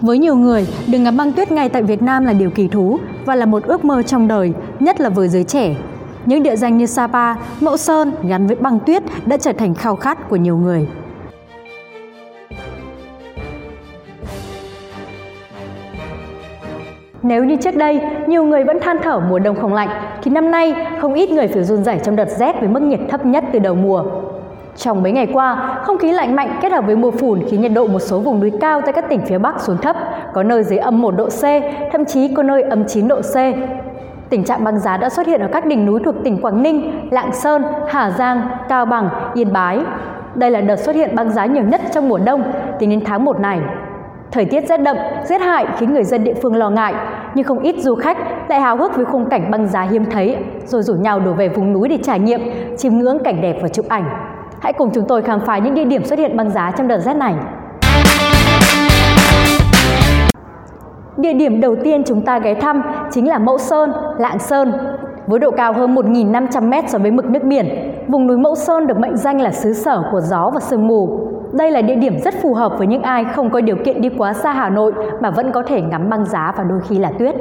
Với nhiều người, được ngắm băng tuyết ngay tại Việt Nam là điều kỳ thú và là một ước mơ trong đời, nhất là với giới trẻ. Những địa danh như Sapa, Mẫu Sơn gắn với băng tuyết đã trở thành khao khát của nhiều người. Nếu như trước đây, nhiều người vẫn than thở mùa đông không lạnh, thì năm nay không ít người phải run rẩy trong đợt rét với mức nhiệt thấp nhất từ đầu mùa. Trong mấy ngày qua, không khí lạnh mạnh kết hợp với mưa phùn khiến nhiệt độ một số vùng núi cao tại các tỉnh phía Bắc xuống thấp, có nơi dưới âm 1 độ C, thậm chí có nơi âm 9 độ C. Tình trạng băng giá đã xuất hiện ở các đỉnh núi thuộc tỉnh Quảng Ninh, Lạng Sơn, Hà Giang, Cao Bằng, Yên Bái. Đây là đợt xuất hiện băng giá nhiều nhất trong mùa đông tính đến tháng 1 này. Thời tiết rét đậm, rét hại khiến người dân địa phương lo ngại, nhưng không ít du khách lại hào hức với khung cảnh băng giá hiếm thấy, rồi rủ nhau đổ về vùng núi để trải nghiệm, chiêm ngưỡng cảnh đẹp và chụp ảnh. Hãy cùng chúng tôi khám phá những địa điểm xuất hiện băng giá trong đợt rét này. Địa điểm đầu tiên chúng ta ghé thăm chính là Mẫu Sơn, Lạng Sơn. Với độ cao hơn 1.500m so với mực nước biển, vùng núi Mẫu Sơn được mệnh danh là xứ sở của gió và sương mù. Đây là địa điểm rất phù hợp với những ai không có điều kiện đi quá xa Hà Nội mà vẫn có thể ngắm băng giá và đôi khi là tuyết.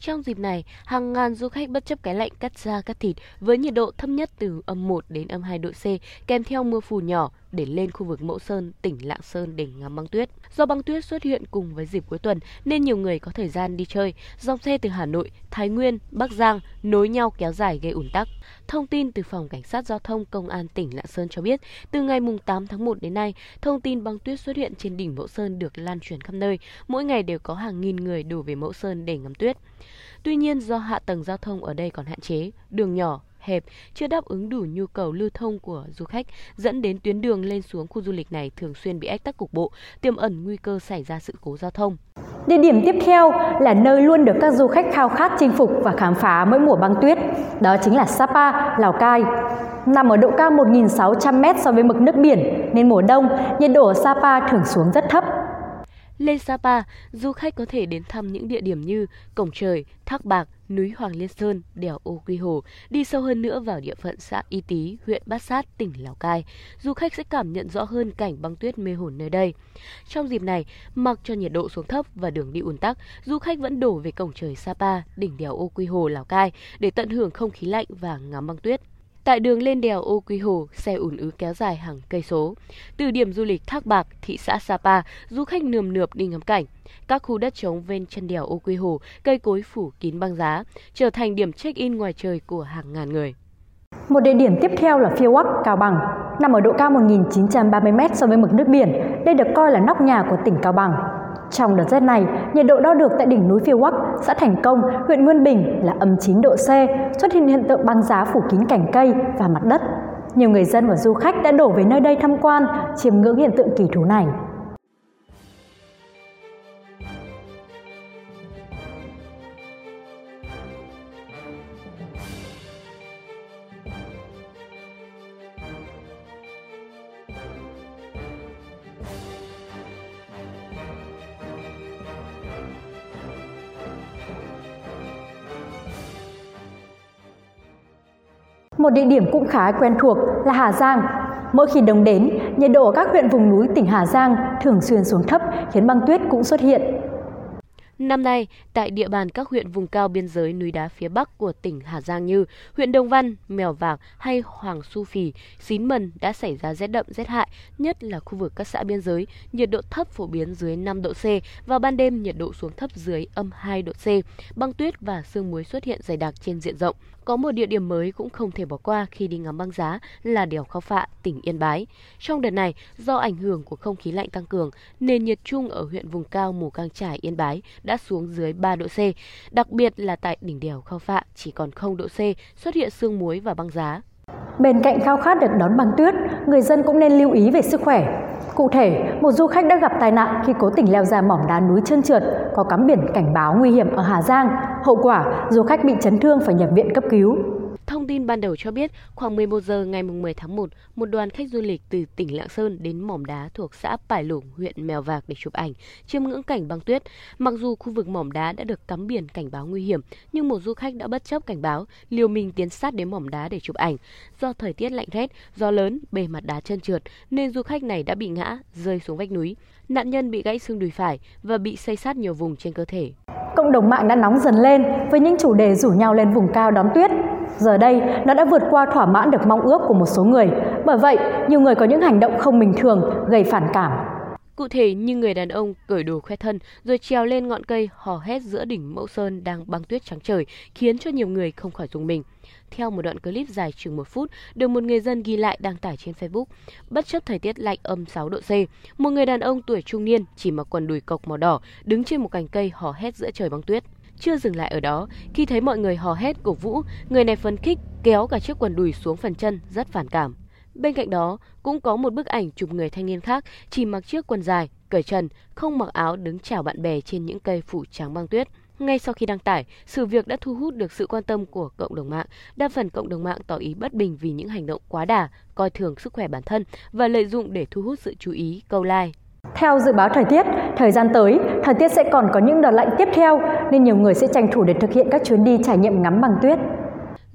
Trong dịp này, hàng ngàn du khách bất chấp cái lạnh cắt da cắt thịt với nhiệt độ thấp nhất từ âm 1 đến âm 2 độ C kèm theo mưa phùn nhỏ để lên khu vực Mẫu Sơn, tỉnh Lạng Sơn để ngắm băng tuyết. Do băng tuyết xuất hiện cùng với dịp cuối tuần nên nhiều người có thời gian đi chơi. Dòng xe từ Hà Nội, Thái Nguyên, Bắc Giang nối nhau kéo dài gây ủn tắc. Thông tin từ Phòng Cảnh sát Giao thông Công an tỉnh Lạng Sơn cho biết, từ ngày 8 tháng 1 đến nay, thông tin băng tuyết xuất hiện trên đỉnh Mẫu Sơn được lan truyền khắp nơi. Mỗi ngày đều có hàng nghìn người đổ về Mẫu Sơn để ngắm tuyết. Tuy nhiên do hạ tầng giao thông ở đây còn hạn chế, đường nhỏ, hẹp, chưa đáp ứng đủ nhu cầu lưu thông của du khách, dẫn đến tuyến đường lên xuống khu du lịch này thường xuyên bị ách tắc cục bộ, tiềm ẩn nguy cơ xảy ra sự cố giao thông. Địa điểm tiếp theo là nơi luôn được các du khách khao khát chinh phục và khám phá mỗi mùa băng tuyết, đó chính là Sapa, Lào Cai. Nằm ở độ cao 1.600m so với mực nước biển, nên mùa đông, nhiệt độ ở Sapa thường xuống rất thấp, lên Sapa, du khách có thể đến thăm những địa điểm như Cổng Trời, Thác Bạc, núi Hoàng Liên Sơn, đèo Ô Quy Hồ, đi sâu hơn nữa vào địa phận xã Y Tý, huyện Bát Sát, tỉnh Lào Cai. Du khách sẽ cảm nhận rõ hơn cảnh băng tuyết mê hồn nơi đây. Trong dịp này, mặc cho nhiệt độ xuống thấp và đường đi ùn tắc, du khách vẫn đổ về Cổng Trời Sapa, đỉnh đèo Ô Quy Hồ, Lào Cai để tận hưởng không khí lạnh và ngắm băng tuyết. Tại đường lên đèo Ô Quy Hồ, xe ùn ứ kéo dài hàng cây số. Từ điểm du lịch Thác Bạc, thị xã Sapa, du khách nườm nượp đi ngắm cảnh. Các khu đất trống ven chân đèo Ô Quy Hồ, cây cối phủ kín băng giá, trở thành điểm check-in ngoài trời của hàng ngàn người. Một địa điểm tiếp theo là Phiêu Wắc, Cao Bằng. Nằm ở độ cao 1.930m so với mực nước biển, đây được coi là nóc nhà của tỉnh Cao Bằng. Trong đợt rét này, nhiệt độ đo được tại đỉnh núi Phiêu Quắc, xã Thành Công, huyện Nguyên Bình là âm 9 độ C, xuất hiện hiện tượng băng giá phủ kín cành cây và mặt đất. Nhiều người dân và du khách đã đổ về nơi đây tham quan, chiêm ngưỡng hiện tượng kỳ thú này. Một địa điểm cũng khá quen thuộc là Hà Giang. Mỗi khi đông đến, nhiệt độ ở các huyện vùng núi tỉnh Hà Giang thường xuyên xuống thấp khiến băng tuyết cũng xuất hiện. Năm nay, tại địa bàn các huyện vùng cao biên giới núi đá phía Bắc của tỉnh Hà Giang như huyện Đồng Văn, Mèo Vạc hay Hoàng Su Phì, Xín Mần đã xảy ra rét đậm rét hại, nhất là khu vực các xã biên giới, nhiệt độ thấp phổ biến dưới 5 độ C, và ban đêm nhiệt độ xuống thấp dưới âm 2 độ C, băng tuyết và sương muối xuất hiện dày đặc trên diện rộng. Có một địa điểm mới cũng không thể bỏ qua khi đi ngắm băng giá là đèo Khao Phạ, tỉnh Yên Bái. Trong đợt này, do ảnh hưởng của không khí lạnh tăng cường, nền nhiệt chung ở huyện vùng cao Mù Cang Trải, Yên Bái đã xuống dưới 3 độ C. Đặc biệt là tại đỉnh đèo Khao Phạ chỉ còn 0 độ C, xuất hiện sương muối và băng giá. Bên cạnh khao khát được đón băng tuyết, người dân cũng nên lưu ý về sức khỏe. Cụ thể, một du khách đã gặp tai nạn khi cố tình leo ra mỏm đá núi trơn trượt có cắm biển cảnh báo nguy hiểm ở Hà Giang. Hậu quả, du khách bị chấn thương phải nhập viện cấp cứu. Thông tin ban đầu cho biết, khoảng 11 giờ ngày 10 tháng 1, một đoàn khách du lịch từ tỉnh Lạng Sơn đến mỏm đá thuộc xã Pải Lủng, huyện Mèo Vạc để chụp ảnh, chiêm ngưỡng cảnh băng tuyết. Mặc dù khu vực mỏm đá đã được cắm biển cảnh báo nguy hiểm, nhưng một du khách đã bất chấp cảnh báo, liều mình tiến sát đến mỏm đá để chụp ảnh. Do thời tiết lạnh rét, gió lớn, bề mặt đá trơn trượt, nên du khách này đã bị ngã, rơi xuống vách núi. Nạn nhân bị gãy xương đùi phải và bị xây sát nhiều vùng trên cơ thể. Cộng đồng mạng đã nóng dần lên với những chủ đề rủ nhau lên vùng cao đón tuyết. Giờ đây, nó đã vượt qua thỏa mãn được mong ước của một số người. Bởi vậy, nhiều người có những hành động không bình thường, gây phản cảm. Cụ thể như người đàn ông cởi đồ khoe thân rồi trèo lên ngọn cây hò hét giữa đỉnh Mẫu Sơn đang băng tuyết trắng trời, khiến cho nhiều người không khỏi rùng mình. Theo một đoạn clip dài chừng một phút, được một người dân ghi lại đăng tải trên Facebook. Bất chấp thời tiết lạnh âm 6 độ C, một người đàn ông tuổi trung niên chỉ mặc quần đùi cộc màu đỏ, đứng trên một cành cây hò hét giữa trời băng tuyết. Chưa dừng lại ở đó, khi thấy mọi người hò hét cổ vũ, người này phấn khích kéo cả chiếc quần đùi xuống phần chân, rất phản cảm. Bên cạnh đó, cũng có một bức ảnh chụp người thanh niên khác chỉ mặc chiếc quần dài, cởi trần, không mặc áo đứng chào bạn bè trên những cây phủ trắng băng tuyết. Ngay sau khi đăng tải, sự việc đã thu hút được sự quan tâm của cộng đồng mạng. Đa phần cộng đồng mạng tỏ ý bất bình vì những hành động quá đà, coi thường sức khỏe bản thân và lợi dụng để thu hút sự chú ý, câu like. Theo dự báo thời tiết, thời gian tới, thời tiết sẽ còn có những đợt lạnh tiếp theo nên nhiều người sẽ tranh thủ để thực hiện các chuyến đi trải nghiệm ngắm băng tuyết.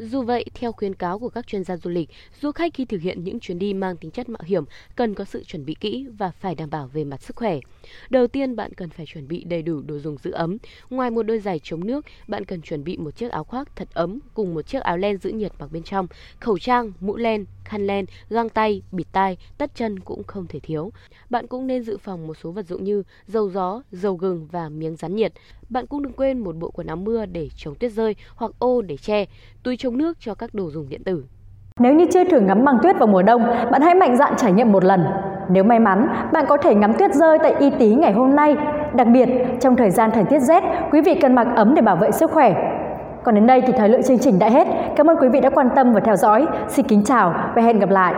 Dù vậy, theo khuyến cáo của các chuyên gia du lịch, du khách khi thực hiện những chuyến đi mang tính chất mạo hiểm cần có sự chuẩn bị kỹ và phải đảm bảo về mặt sức khỏe. Đầu tiên, bạn cần phải chuẩn bị đầy đủ đồ dùng giữ ấm. Ngoài một đôi giày chống nước, bạn cần chuẩn bị một chiếc áo khoác thật ấm cùng một chiếc áo len giữ nhiệt mặc bên trong, khẩu trang, mũ len, khăn len, găng tay, bịt tai, tất chân cũng không thể thiếu. Bạn cũng nên dự phòng một số vật dụng như dầu gió, dầu gừng và miếng rán nhiệt. Bạn cũng đừng quên một bộ quần áo mưa để chống tuyết rơi hoặc ô để che, túi chống nước cho các đồ dùng điện tử. Nếu như chưa thử ngắm băng tuyết vào mùa đông, bạn hãy mạnh dạn trải nghiệm một lần. Nếu may mắn, bạn có thể ngắm tuyết rơi tại Y Tý ngày hôm nay. Đặc biệt, trong thời gian thời tiết rét, quý vị cần mặc ấm để bảo vệ sức khỏe. Còn đến đây thì thời lượng chương trình đã hết. Cảm ơn quý vị đã quan tâm và theo dõi. Xin kính chào và hẹn gặp lại.